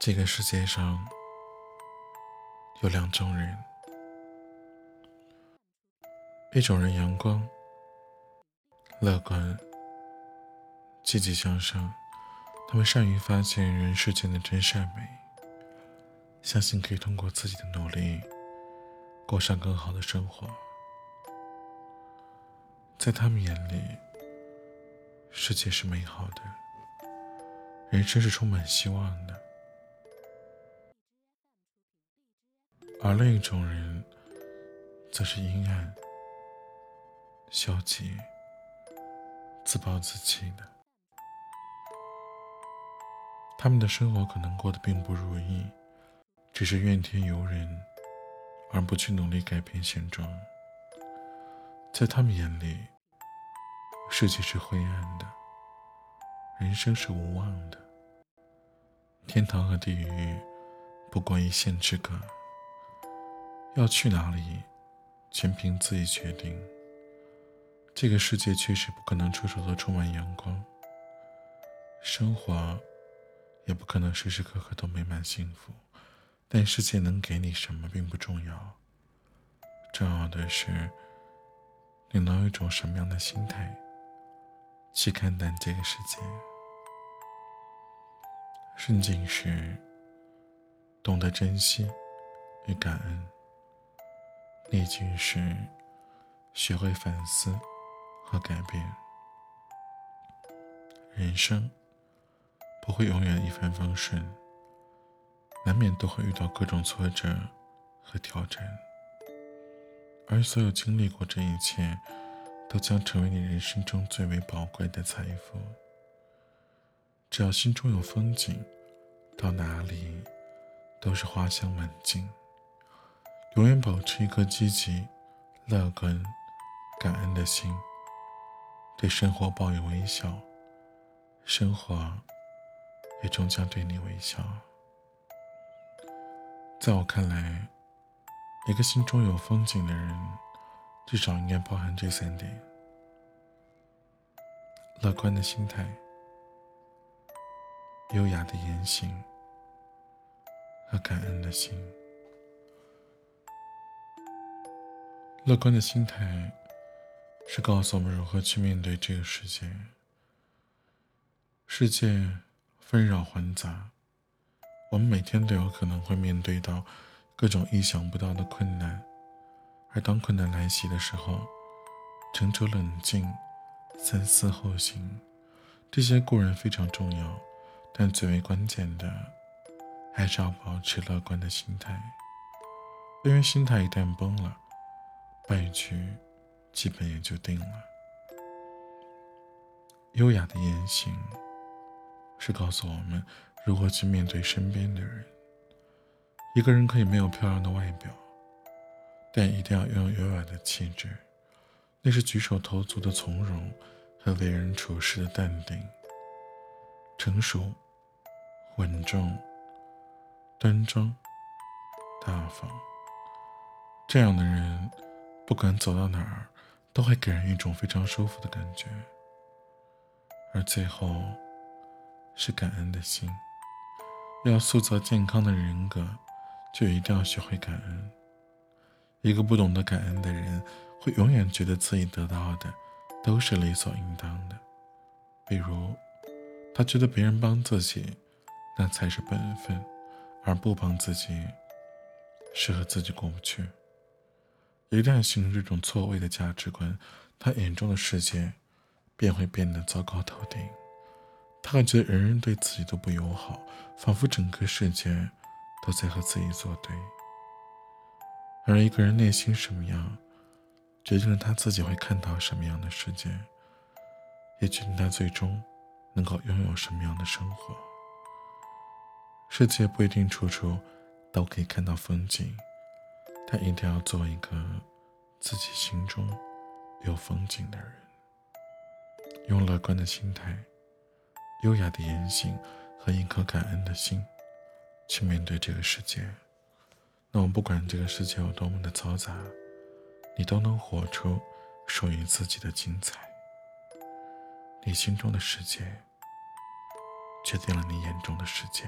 这个世界上有两种人，一种人阳光、乐观、积极向上，他们善于发现人世间的真善美，相信可以通过自己的努力过上更好的生活。在他们眼里，世界是美好的，人生是充满希望的。而另一种人，则是阴暗、消极、自暴自弃的。他们的生活可能过得并不如意，只是怨天尤人，而不去努力改变现状。在他们眼里，世界是灰暗的，人生是无望的，天堂和地狱不过一线之隔。要去哪里，全凭自己决定。这个世界确实不可能处处都充满阳光，生活也不可能时时刻刻都美满幸福。但世界能给你什么并不重要，重要的是你能有一种什么样的心态去看待这个世界。顺境时，懂得珍惜与感恩。逆境时，学会反思和改变。人生不会永远一帆风顺，难免都会遇到各种挫折和挑战。而所有经历过这一切，都将成为你人生中最为宝贵的财富。只要心中有风景，到哪里都是花香满径。永远保持一颗积极、乐观、感恩的心，对生活抱有微笑，生活也终将对你微笑。在我看来，一个心中有风景的人，至少应该包含这三点：乐观的心态、优雅的言行和感恩的心。乐观的心态是告诉我们如何去面对这个世界。世界纷扰繁杂，我们每天都有可能会面对到各种意想不到的困难。而当困难来袭的时候，沉着冷静、三思后行，这些固然非常重要，但最为关键的还是要保持乐观的心态，因为心态一旦崩了。败局基本也就定了。优雅的言行是告诉我们如何去面对身边的人。一个人可以没有漂亮的外表，但一定要拥有优雅的气质，那是举手投足的从容和为人处事的淡定、成熟、稳重、端庄、大方。这样的人。不管走到哪儿，都会给人一种非常舒服的感觉。而最后，是感恩的心。要塑造健康的人格，就一定要学会感恩。一个不懂得感恩的人，会永远觉得自己得到的都是理所应当的。比如，他觉得别人帮自己，那才是本分，而不帮自己，是和自己过不去。一旦形成这种错位的价值观，他眼中的世界便会变得糟糕透顶。他会觉得人人对自己都不友好，仿佛整个世界都在和自己作对。而一个人内心什么样，决定了他自己会看到什么样的世界，也决定他最终能够拥有什么样的生活。世界不一定处处都可以看到风景。他一定要做一个自己心中有风景的人，用乐观的心态、优雅的言行和一颗感恩的心去面对这个世界。那我不管这个世界有多么的嘈杂，你都能活出属于自己的精彩。你心中的世界，决定了你眼中的世界。